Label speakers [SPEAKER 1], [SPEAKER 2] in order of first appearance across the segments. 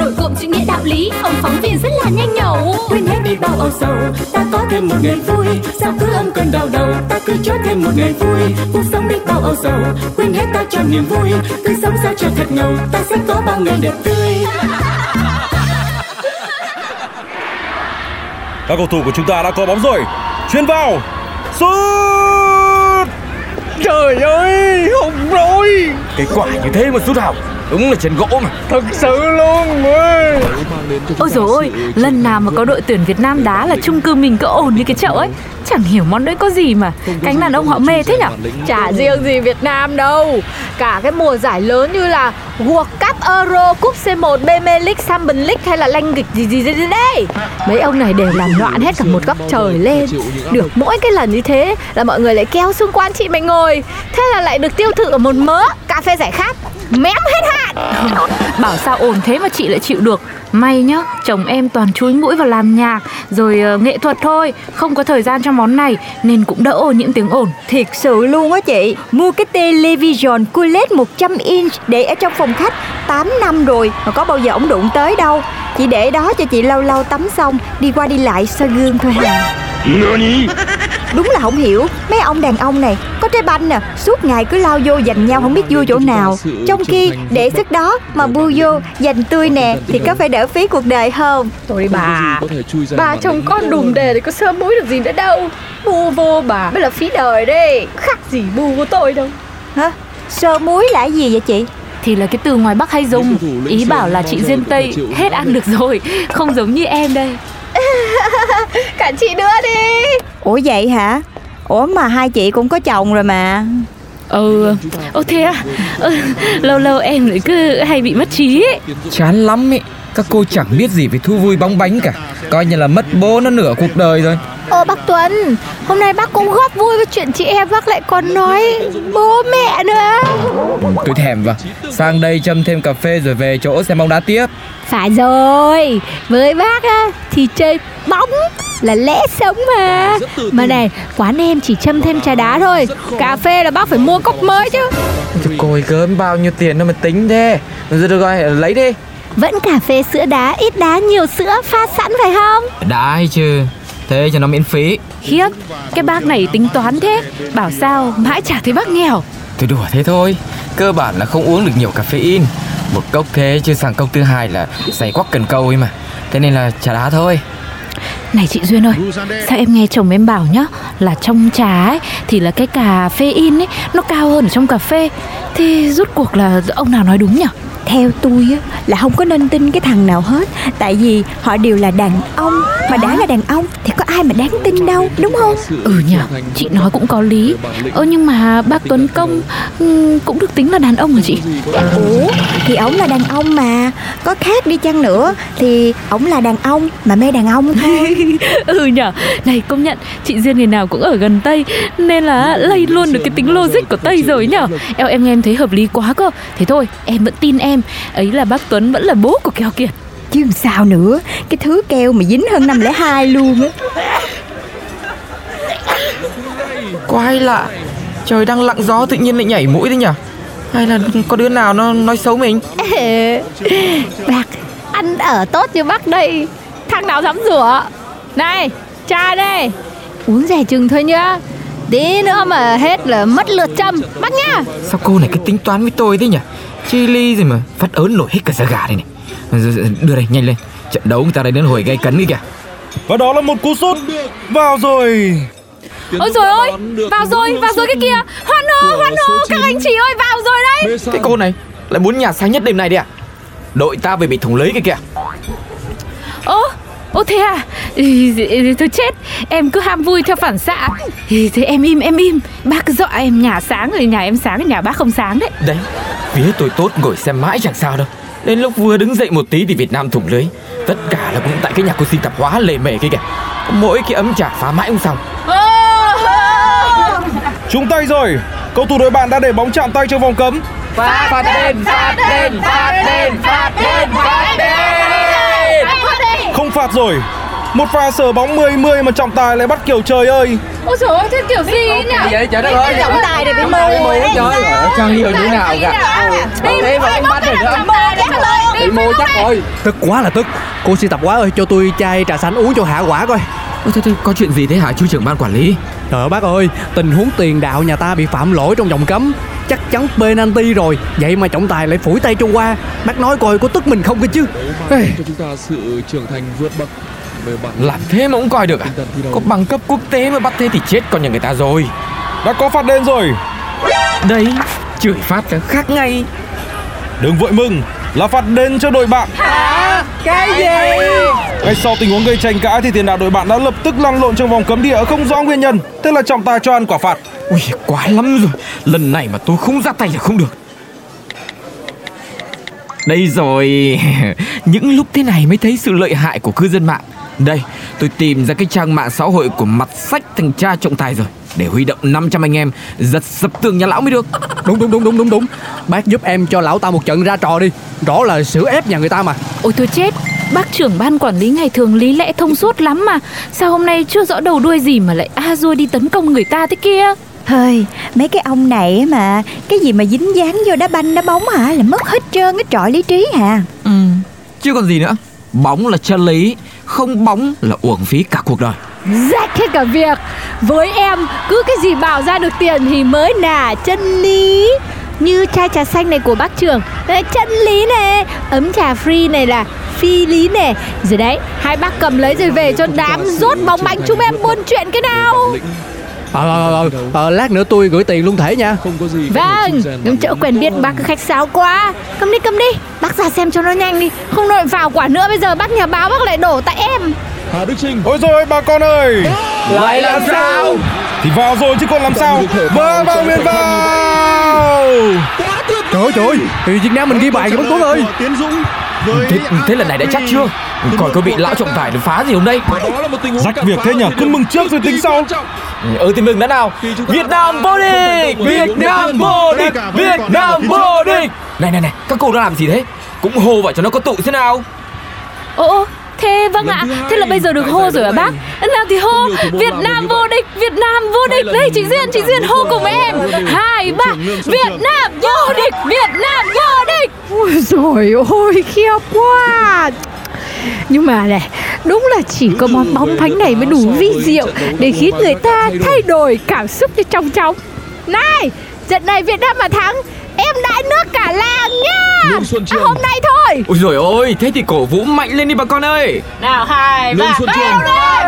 [SPEAKER 1] Nổi cộm chữ nghĩa đạo lý, ông phóng viên rất là nhanh nhẩu.
[SPEAKER 2] Quên hết đi bao âu sầu ta có thêm một ngày vui. Sao cứ âm cơn đau đầu ta cứ cho thêm một ngày vui. Cuộc sống đi bao âu sầu quên hết ta cho niềm vui. Cứ sống sao cho thật ngầu ta sẽ có bao ngày đẹp tươi.
[SPEAKER 3] Các cầu thủ của chúng ta đã có bóng rồi. Chuyền vào. Sút.
[SPEAKER 4] Trời ơi hùng rồi.
[SPEAKER 3] Cái quả như thế mà sút hỏng Đúng là chân gỗ mà.
[SPEAKER 4] Thật sự luôn ơi
[SPEAKER 5] Ôi dồi ôi, lần nào mà có đội tuyển Việt Nam đá là chung cư mình cứ ồn như cái chậu ấy. Chẳng hiểu món đấy có gì mà. Cánh đàn ông họ mê thế nhở?
[SPEAKER 6] Chả riêng gì Việt Nam đâu. Cả cái mùa giải lớn như là World Cup Euro, Cúp C1, BM League, Champions League hay là lanh nghịch gì gì gì gì đây Mấy ông này đều làm loạn hết cả một góc trời lên. Được mỗi cái lần như thế là mọi người lại kéo xung quanh chị mày ngồi. Thế là lại được tiêu thụ ở một mớ cà phê giải khát Mém hết hạn.
[SPEAKER 5] Bảo sao ồn thế mà chị lại chịu được. May nhá, chồng em toàn chúi mũi vào làm nhạc Rồi ờ, nghệ thuật thôi Không có thời gian cho món này Nên cũng đỡ ô nhiễm tiếng ồn.
[SPEAKER 7] Thiệt sự luôn á chị. Mua cái television QLED 100 inch Để ở trong phòng khách 8 năm rồi Mà có bao giờ ổng đụng tới đâu. Chỉ để đó cho chị lâu lâu tắm xong Đi qua đi lại soi gương thôi hà. Đúng là không hiểu. Mấy ông đàn ông này trái banh nè Suốt ngày cứ lao vô giành nhau không biết vui chỗ nào. Trong khi để sức đó Mà bu vô giành tươi nè Thì có phải đỡ phí cuộc đời không?
[SPEAKER 6] Thôi bà. Bà chồng con đùm đề thì có sơ mũi được gì nữa đâu. Bu vô bà mới là phí đời đấy Khác gì bu vô tôi đâu.
[SPEAKER 7] Hả? Sơ muối là cái gì vậy chị?
[SPEAKER 5] Thì là cái từ ngoài Bắc hay dùng. Ý bảo là chị Duyên Tây hết ăn được rồi. Không giống như em đây.
[SPEAKER 6] Cả chị nữa đi.
[SPEAKER 7] Ủa vậy hả Ủa mà hai chị cũng có chồng rồi mà.
[SPEAKER 5] Ừ, ô thế à ừ, Lâu lâu em lại cứ hay bị mất trí ấy.
[SPEAKER 8] Chán lắm ấy Các cô chẳng biết gì về thu vui bóng bánh cả. Coi như là mất bố nó nửa cuộc đời rồi
[SPEAKER 6] Ô bác Tuấn Hôm nay bác cũng góp vui với chuyện chị em Bác lại còn nói bố mẹ nữa.
[SPEAKER 8] Tôi thèm vào. Sang đây châm thêm cà phê rồi về chỗ xem bóng đá tiếp.
[SPEAKER 6] Phải rồi. Với bác á Thì chơi bóng là lẽ sống mà. Mà này quán em chỉ châm thêm trà đá thôi. Cà phê là bác phải mua cốc mới chứ.
[SPEAKER 8] Thôi cồi gớm bao nhiêu tiền đâu mà tính thế. Rồi được rồi lấy đi.
[SPEAKER 6] Vẫn cà phê sữa đá Ít đá nhiều sữa pha sẵn phải không?
[SPEAKER 8] Đã hay chứ Thế cho nó miễn phí.
[SPEAKER 5] Khiếp, cái bác này tính toán thế Bảo sao mãi chả thấy bác nghèo.
[SPEAKER 8] Tôi đùa thế thôi Cơ bản là không uống được nhiều caffeine. Một cốc thế chứ sang cốc thứ hai là say quắc cần câu ấy mà. Thế nên là trà đá thôi.
[SPEAKER 5] Này chị Duyên ơi Sao em nghe chồng em bảo nhá Là trong trà ấy Thì là cái cà phê in ấy Nó cao hơn ở trong cà phê. Thế rút cuộc là ông nào nói đúng nhỉ
[SPEAKER 7] Theo tôi á là không có nên tin cái thằng nào hết. Tại vì họ đều là đàn ông. Mà đã là đàn ông thì có ai mà đáng tin đâu Đúng không?
[SPEAKER 5] Ừ nhỉ, chị nói cũng có lý. Ơ nhưng mà bác Tuấn Công ừm, Cũng được tính là đàn ông hả chị?
[SPEAKER 7] Ủa thì ổng là đàn ông mà. Có khác đi chăng nữa Thì ổng là đàn ông mà mê đàn ông thôi
[SPEAKER 5] Ừ nhỉ, này công nhận Chị Duyên ngày nào cũng ở gần Tây Nên là lây luôn được cái tính logic của Tây rồi nhở em nghe em thấy hợp lý quá cơ. Thế thôi, em vẫn tin em Ấy là bác Tuấn vẫn là bố của Keo Kiệt.
[SPEAKER 7] Chứ làm sao nữa. Cái thứ keo mà dính hơn năm lẻ hai luôn á.
[SPEAKER 8] Quái lạ. Trời đang lặng gió tự nhiên lại nhảy mũi thế nhỉ? Hay là có đứa nào nó nói xấu mình?
[SPEAKER 6] Bác Ăn ở tốt như bác đây. Thằng nào dám rửa Này cha đây. Uống rẻ chừng thôi nhá. Tí nữa mà hết là mất lượt châm. Bác nhá.
[SPEAKER 8] Sao cô này cứ tính toán với tôi thế nhỉ Chi ly gì mà phát ớn nổi hết cả da gà đây này. Đưa đây nhanh lên. Trận đấu người ta đây đến hồi gây cấn đi kìa.
[SPEAKER 3] Và đó là một cú sút. Vào rồi.
[SPEAKER 6] Ôi rồi ôi Vào rồi vào rồi cái kia. Hoan hô hoan hô Các anh chị ơi vào rồi đấy.
[SPEAKER 8] Cái cô này lại muốn nhà sáng nhất đêm này đi à Đội ta về bị thủng lấy cái kìa.
[SPEAKER 5] Ô, ô thế à? Thôi chết. Em cứ ham vui theo phản xạ. Thế em im em im. Bác cứ dọa em nhà sáng rồi nhà em sáng Nhà bác không sáng đấy.
[SPEAKER 8] Đấy Vía tôi tốt ngồi xem mãi chẳng sao đâu. Đến lúc vừa đứng dậy một tí thì Việt Nam thủng lưới. Tất cả là cũng tại cái nhà cô sinh tạp hóa lề mề kia kìa. Mỗi cái ấm trà phá mãi không xong.
[SPEAKER 3] Trúng tay rồi. Cầu thủ đội bạn đã để bóng chạm tay trong vòng cấm.
[SPEAKER 8] Phát lên, phát lên, phát lên, phát lên, phát lên
[SPEAKER 3] Không phạt rồi. Một pha sờ bóng 10-10 mà trọng tài lại bắt kiểu trời ơi.
[SPEAKER 6] Ôi trời ơi, thế kiểu gì ấy nhỉ?
[SPEAKER 8] Vậy? Trời đất ơi.
[SPEAKER 7] Trọng tài này bị mù rồi
[SPEAKER 8] trời Chẳng hiểu như nào cả Thế mà không bắt được nữa. Bị mù chắc rồi.
[SPEAKER 9] Tức quá là tức. Cô si tập quá ơi cho tôi chai trà xanh uống cho hạ quả coi.
[SPEAKER 8] Ôi thôi thôi có chuyện gì thế hả chú trưởng ban quản lý
[SPEAKER 9] Trời ơi, bác ơi Tình huống tiền đạo nhà ta bị phạm lỗi trong vòng cấm. Chắc chắn penalty rồi. Vậy mà trọng tài lại phủi tay cho qua. Bác nói coi có tức mình không cơ chứ. Ê,
[SPEAKER 10] cho chúng ta sự trưởng thành vượt bậc về bản
[SPEAKER 8] Làm thế mà cũng coi được à. Có bằng cấp quốc tế mà bắt thế thì chết con nhà người ta rồi.
[SPEAKER 3] Đã có phạt đền rồi.
[SPEAKER 8] Đấy Chửi phát là khác ngay.
[SPEAKER 3] Đừng vội mừng Là phạt đền cho đội bạn
[SPEAKER 7] Cái gì?
[SPEAKER 3] Ngay sau tình huống gây tranh cãi thì tiền đạo đội bạn đã lập tức lăn lộn trong vòng cấm địa không rõ nguyên nhân Thế là trọng tài cho ăn quả phạt.
[SPEAKER 8] Ui quá lắm rồi. Lần này mà tôi không ra tay là không được. Đây rồi. Những lúc thế này mới thấy sự lợi hại của cư dân mạng. Đây tôi tìm ra cái trang mạng xã hội của mặt sách thành tra trọng tài rồi Để huy động 500 anh em. Giật sập tường nhà lão mới được.
[SPEAKER 9] Đúng đúng đúng đúng đúng đúng. Bác giúp em cho lão ta một trận ra trò đi. Rõ là sửa ép nhà người ta mà.
[SPEAKER 5] Ôi tôi chết Bác trưởng ban quản lý ngày thường lý lẽ thông suốt lắm mà. Sao hôm nay chưa rõ đầu đuôi gì mà lại a dua đi tấn công người ta thế kia?
[SPEAKER 7] Hơi, mấy cái ông này á mà Cái gì mà dính dáng vô đá banh đá bóng hả? Là mất hết trơn cái trọi lý trí hà
[SPEAKER 8] ừ. Chứ còn gì nữa. Bóng là chân lý Không bóng là uổng phí cả cuộc đời
[SPEAKER 6] Rách hết cả việc. Với em cứ cái gì bảo ra được tiền thì mới là chân lý. Như chai trà xanh này của bác trưởng Đấy chân lý này Ấm trà free này là phi lý này Rồi đấy hai bác cầm lấy rồi về cho đám rốt bóng bánh chúng em buôn chuyện cái nào.
[SPEAKER 9] Ờ ờ ờ Lát nữa tôi gửi tiền luôn thể nha.
[SPEAKER 10] Không có gì
[SPEAKER 6] Vâng,
[SPEAKER 10] bản
[SPEAKER 6] chỗ quen biết bác cứ khách sáo quá. Cầm đi, cầm đi. Bác ra xem cho nó nhanh đi. Không đợi vào quả nữa bây giờ bác nhà báo bác lại đổ tại em
[SPEAKER 10] Hà Đức Trinh.
[SPEAKER 3] Ôi rồi bà con ơi.
[SPEAKER 8] Lại làm sao?
[SPEAKER 3] Thì vào rồi chứ còn làm sao? Vâng vào miền vào.
[SPEAKER 9] Trời ơi trời ơi. Thì Việt Nam mình ghi bài kìa bác Tuấn ơi
[SPEAKER 10] Tiến Dũng với
[SPEAKER 8] Thế, thế lần này đã chắc chưa? Coi có bị lão trọng tài nó phá gì không đây
[SPEAKER 10] đó là một tình huống
[SPEAKER 3] Rách
[SPEAKER 10] cản
[SPEAKER 3] việc thế nhỉ Cứ mừng trước rồi tính sau.
[SPEAKER 8] Ừ thì mừng đã nào. Việt Nam vô địch Việt Nam vô địch Việt Nam vô địch. Này này này các cô đang làm gì thế? Cũng hô vào cho nó có tụ thế nào.
[SPEAKER 5] Ồ, thế vâng ạ. Thế là bây giờ được hô rồi hả bác? Nào thì hô. Việt Nam vô địch Việt Nam vô địch. Đây chị Duyên chị Duyên hô cùng em. Hai ba Việt Nam vô địch Việt Nam vô địch.
[SPEAKER 6] Ôi rồi ôi khiếp quá. Nhưng mà này Đúng là chỉ có món bóng bánh này mới đủ vi diệu Để khiến người ta thay đổi. cảm xúc cho trong trong Này Trận này Việt Nam mà thắng Em đãi nước cả làng nhá.
[SPEAKER 10] Lương Xuân
[SPEAKER 6] à,
[SPEAKER 10] Trường.
[SPEAKER 6] Hôm nay thôi.
[SPEAKER 8] Ôi rồi ôi Thế thì cổ vũ mạnh lên đi bà con ơi.
[SPEAKER 6] Nào hai
[SPEAKER 10] Lương Xuân Trường.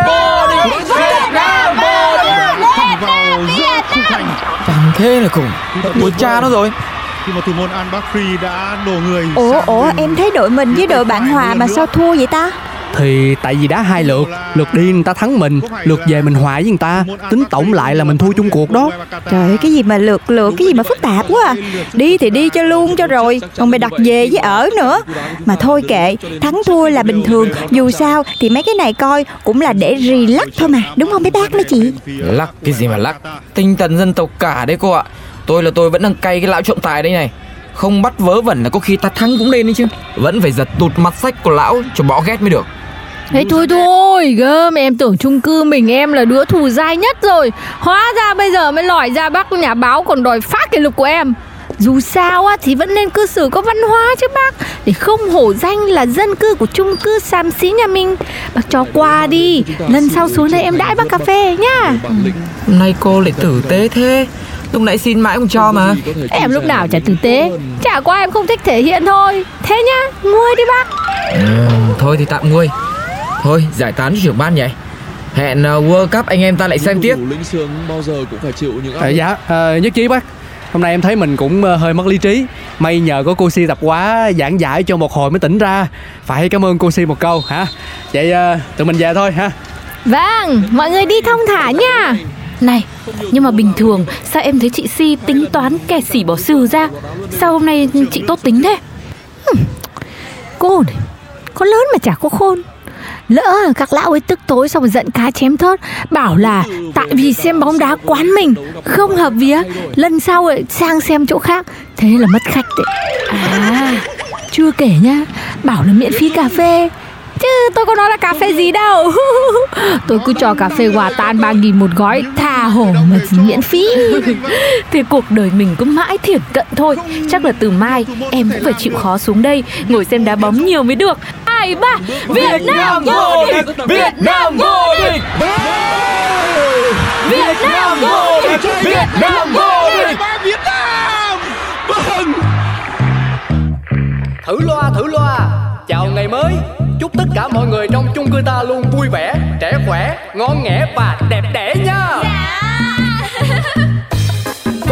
[SPEAKER 8] Vô địch Việt Nam vô địch
[SPEAKER 10] thẳng vào giữa khung thành
[SPEAKER 8] Chẳng thế là cùng. Ủa cha nó rồi.
[SPEAKER 10] Khi mà thủ môn Al Bakri đã đổ người
[SPEAKER 7] Ủa ủa em thấy đội mình với đội bạn hòa mà sao thua vậy ta
[SPEAKER 9] Thì tại vì đá hai lượt Lượt đi người ta thắng mình Lượt về mình hòa với người ta. Tính tổng lại là mình thua chung cuộc đó.
[SPEAKER 7] Trời ơi, cái gì mà lượt lượt cái gì mà phức tạp quá à. Đi thì đi cho luôn cho rồi Còn mày đặt về với ở nữa. Mà thôi kệ Thắng thua là bình thường. Dù sao thì mấy cái này coi Cũng là để relax thôi mà Đúng không mấy bác mấy chị?
[SPEAKER 8] Lắc cái gì mà lắc? Tinh thần dân tộc cả đấy cô ạ. Tôi là tôi vẫn đang cay cái lão trọng tài đây này. Không bắt vớ vẩn là có khi ta thắng cũng lên đấy chứ. Vẫn phải giật tụt mặt sách của lão cho bỏ ghét mới được
[SPEAKER 6] Thế thôi thôi gơm em tưởng chung cư mình em là đứa thù dai nhất rồi. Hóa ra bây giờ mới lòi ra bác nhà báo còn đòi phát kỷ lục của em. Dù sao á thì vẫn nên cư xử có văn hóa chứ bác. Để không hổ danh là dân cư của chung cư xàm xí nhà mình. Bác cho qua đi Lần sau xuống đây em đãi bác cà phê nhá.
[SPEAKER 8] Hôm nay cô lại tử tế thế. Lúc nãy xin mãi không cho mà.
[SPEAKER 6] Em lúc nào chả tử tế. Chả qua em không thích thể hiện thôi. Thế nhá, nguôi đi bác.
[SPEAKER 8] Ừ, Thôi thì tạm nguôi Thôi giải tán trưởng ban nhỉ. Hẹn uh, World Cup anh em ta lại xem tiếp.
[SPEAKER 10] lĩnh sướng bao giờ cũng phải chịu những áp
[SPEAKER 9] à. Dạ à, nhất trí bác. Hôm nay em thấy mình cũng ờ, hơi mất lý trí. May nhờ có cô Si tập quá giảng giải cho một hồi mới tỉnh ra. Phải cảm ơn cô Si một câu hả? Vậy ờ, tụi mình về thôi ha
[SPEAKER 6] Vâng, mọi người đi thông thả nha.
[SPEAKER 5] Này, nhưng mà bình thường sao em thấy chị Si tính toán kẻ xỉ bỏ sừ ra? Sao hôm nay chị tốt tính thế?
[SPEAKER 6] Cô này Có lớn mà chả có khôn Lỡ các lão ấy tức tối xong rồi giận cá chém thớt, Bảo là tại vì xem bóng đá quán mình, Không hợp vía, Lần sau ấy sang xem chỗ khác. Thế là mất khách đấy. À chưa kể nhá, Bảo là miễn phí cà phê. Chứ tôi có nói là cà phê gì đâu. Tôi cứ cho cà phê hòa tan 3 nghìn một gói, Tha hồ mà miễn phí.
[SPEAKER 5] Thì cuộc đời mình cứ mãi thiển cận thôi. Chắc là từ mai em cũng phải chịu khó xuống đây, Ngồi xem đá bóng nhiều mới được. Hai ba. Việt Nam vô địch. Việt Nam vô địch. Việt Nam vô địch. Việt Nam vô địch.
[SPEAKER 10] Việt Nam. Vâng.
[SPEAKER 4] Thử loa thử loa. Chào ngày mới. Chúc tất cả mọi người trong chung cư ta luôn vui vẻ Trẻ khỏe, ngon nghẻ và đẹp đẽ nha